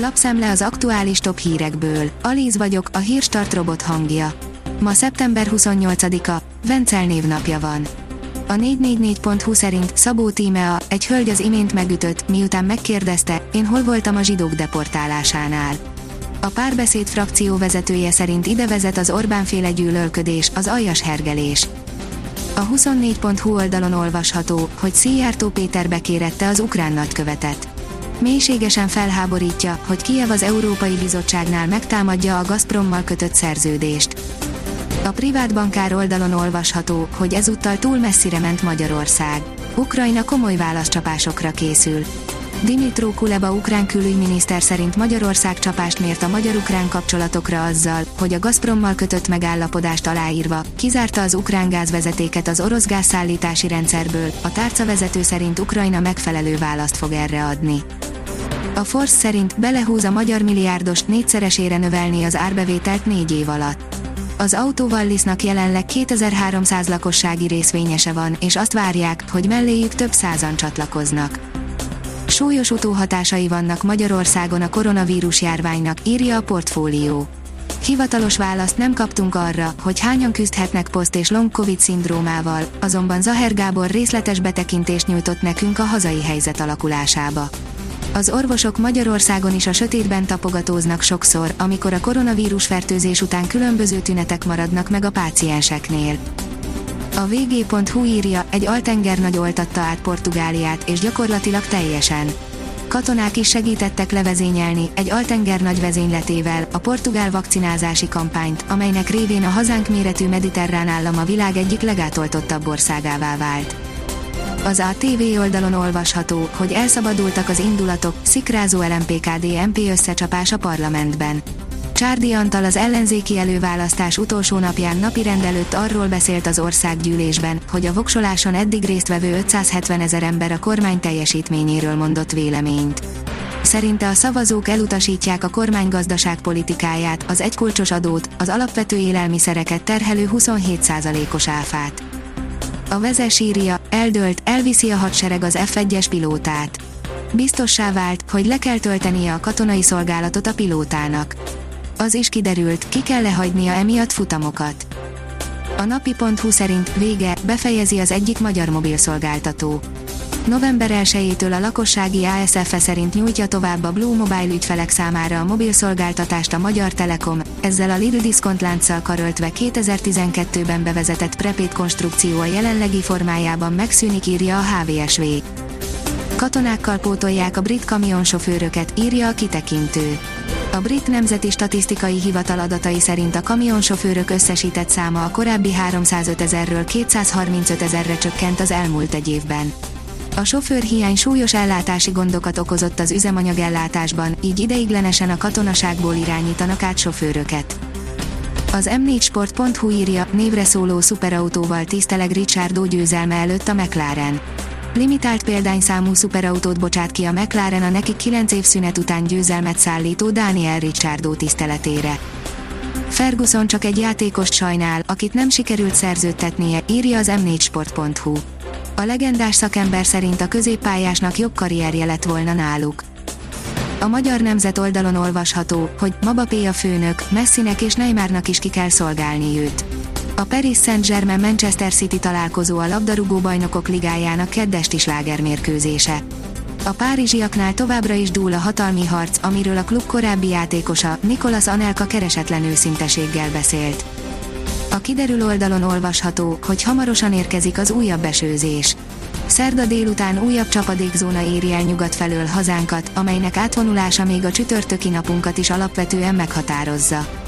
Lapszemle az aktuális top hírekből. Alíz vagyok, a hírstart robot hangja. Ma szeptember 28-a, Vencel névnapja van. A 444.hu szerint Szabó Tímea, egy hölgy az imént megütött, miután megkérdezte, én hol voltam a zsidók deportálásánál. A párbeszéd frakció vezetője szerint ide vezet az Orbán-féle gyűlölködés, az aljas hergelés. A 24.hu oldalon olvasható, hogy Szijjártó Péter bekérette az ukrán nagykövetet. Mélységesen felháborítja, hogy Kiev az Európai Bizottságnál megtámadja a Gazprommal kötött szerződést. A privát bankár oldalon olvasható, hogy ezúttal túl messzire ment Magyarország. Ukrajna komoly válaszcsapásokra készül. Dimitro Kuleba ukrán külügyminiszter szerint Magyarország csapást mért a magyar-ukrán kapcsolatokra azzal, hogy a Gazprommal kötött megállapodást aláírva, kizárta az ukrán gázvezetéket az orosz gázszállítási rendszerből, a tárcavezető szerint Ukrajna megfelelő választ fog erre adni. A Force szerint belehúz a magyar milliárdos négyszeresére növelni az árbevételt négy év alatt. Az Autovallisnak jelenleg 2300 lakossági részvényese van, és azt várják, hogy melléjük több százan csatlakoznak. Súlyos utóhatásai vannak Magyarországon a koronavírus járványnak, írja a portfólió. Hivatalos választ nem kaptunk arra, hogy hányan küzdhetnek poszt és long covid szindrómával, azonban Zaher Gábor részletes betekintést nyújtott nekünk a hazai helyzet alakulásába. Az orvosok Magyarországon is a sötétben tapogatóznak sokszor, amikor a koronavírus fertőzés után különböző tünetek maradnak meg a pácienseknél. A vg.hu írja, egy altengernagy oltatta át Portugáliát, és gyakorlatilag teljesen. Katonák is segítettek levezényelni, egy altengernagy vezényletével, a portugál vakcinázási kampányt, amelynek révén a hazánk méretű mediterrán állam a világ egyik legátoltottabb országává vált. Az ATV oldalon olvasható, hogy elszabadultak az indulatok, szikrázó LMPKD-MP összecsapás a parlamentben. Csárdi Antal az ellenzéki előválasztás utolsó napján napi rendelőtt arról beszélt az országgyűlésben, hogy a voksoláson eddig részt vevő 570 ezer ember a kormány teljesítményéről mondott véleményt. Szerinte a szavazók elutasítják a kormány gazdaságpolitikáját, az egykulcsos adót, az alapvető élelmiszereket terhelő 27%-os áfát. A vezes írja, eldőlt, elviszi a hadsereg az F1-es pilótát. Biztossá vált, hogy le kell töltenie a katonai szolgálatot a pilótának. Az is kiderült, ki kell lehagynia emiatt futamokat. A napi.hu szerint vége, befejezi az egyik magyar mobilszolgáltató. November 1-től a lakossági ASF-e szerint nyújtja tovább a Blue Mobile ügyfelek számára a mobilszolgáltatást a Magyar Telekom, ezzel a Lidl Discount lánccal karöltve 2012-ben bevezetett prepét konstrukció a jelenlegi formájában megszűnik írja a HVSV. Katonákkal pótolják a brit kamionsofőröket, írja a kitekintő. A brit nemzeti statisztikai hivatal adatai szerint a kamionsofőrök összesített száma a korábbi 305 ezerről 235 ezerre csökkent az elmúlt egy évben. A sofőrhiány súlyos ellátási gondokat okozott az üzemanyagellátásban, így ideiglenesen a katonaságból irányítanak át sofőröket. Az m4sport.hu írja, névre szóló szuperautóval tiszteleg Richardo győzelme előtt a McLaren. Limitált példányszámú szuperautót bocsát ki a McLaren a neki 9 év szünet után győzelmet szállító Daniel Ricciardo tiszteletére. Ferguson csak egy játékost sajnál, akit nem sikerült szerződtetnie, írja az m4sport.hu. A legendás szakember szerint a középpályásnak jobb karrierje lett volna náluk. A magyar nemzet oldalon olvasható, hogy Mabapé a főnök, Messinek és Neymarnak is ki kell szolgálni őt. A Paris Saint-Germain Manchester City találkozó a labdarúgó bajnokok ligájának keddesti slágermérkőzése. A párizsiaknál továbbra is dúl a hatalmi harc, amiről a klub korábbi játékosa, Nikolas Anelka keresetlen őszinteséggel beszélt. A kiderül oldalon olvasható, hogy hamarosan érkezik az újabb esőzés. Szerda délután újabb csapadékzóna éri el nyugat felől hazánkat, amelynek átvonulása még a csütörtöki napunkat is alapvetően meghatározza.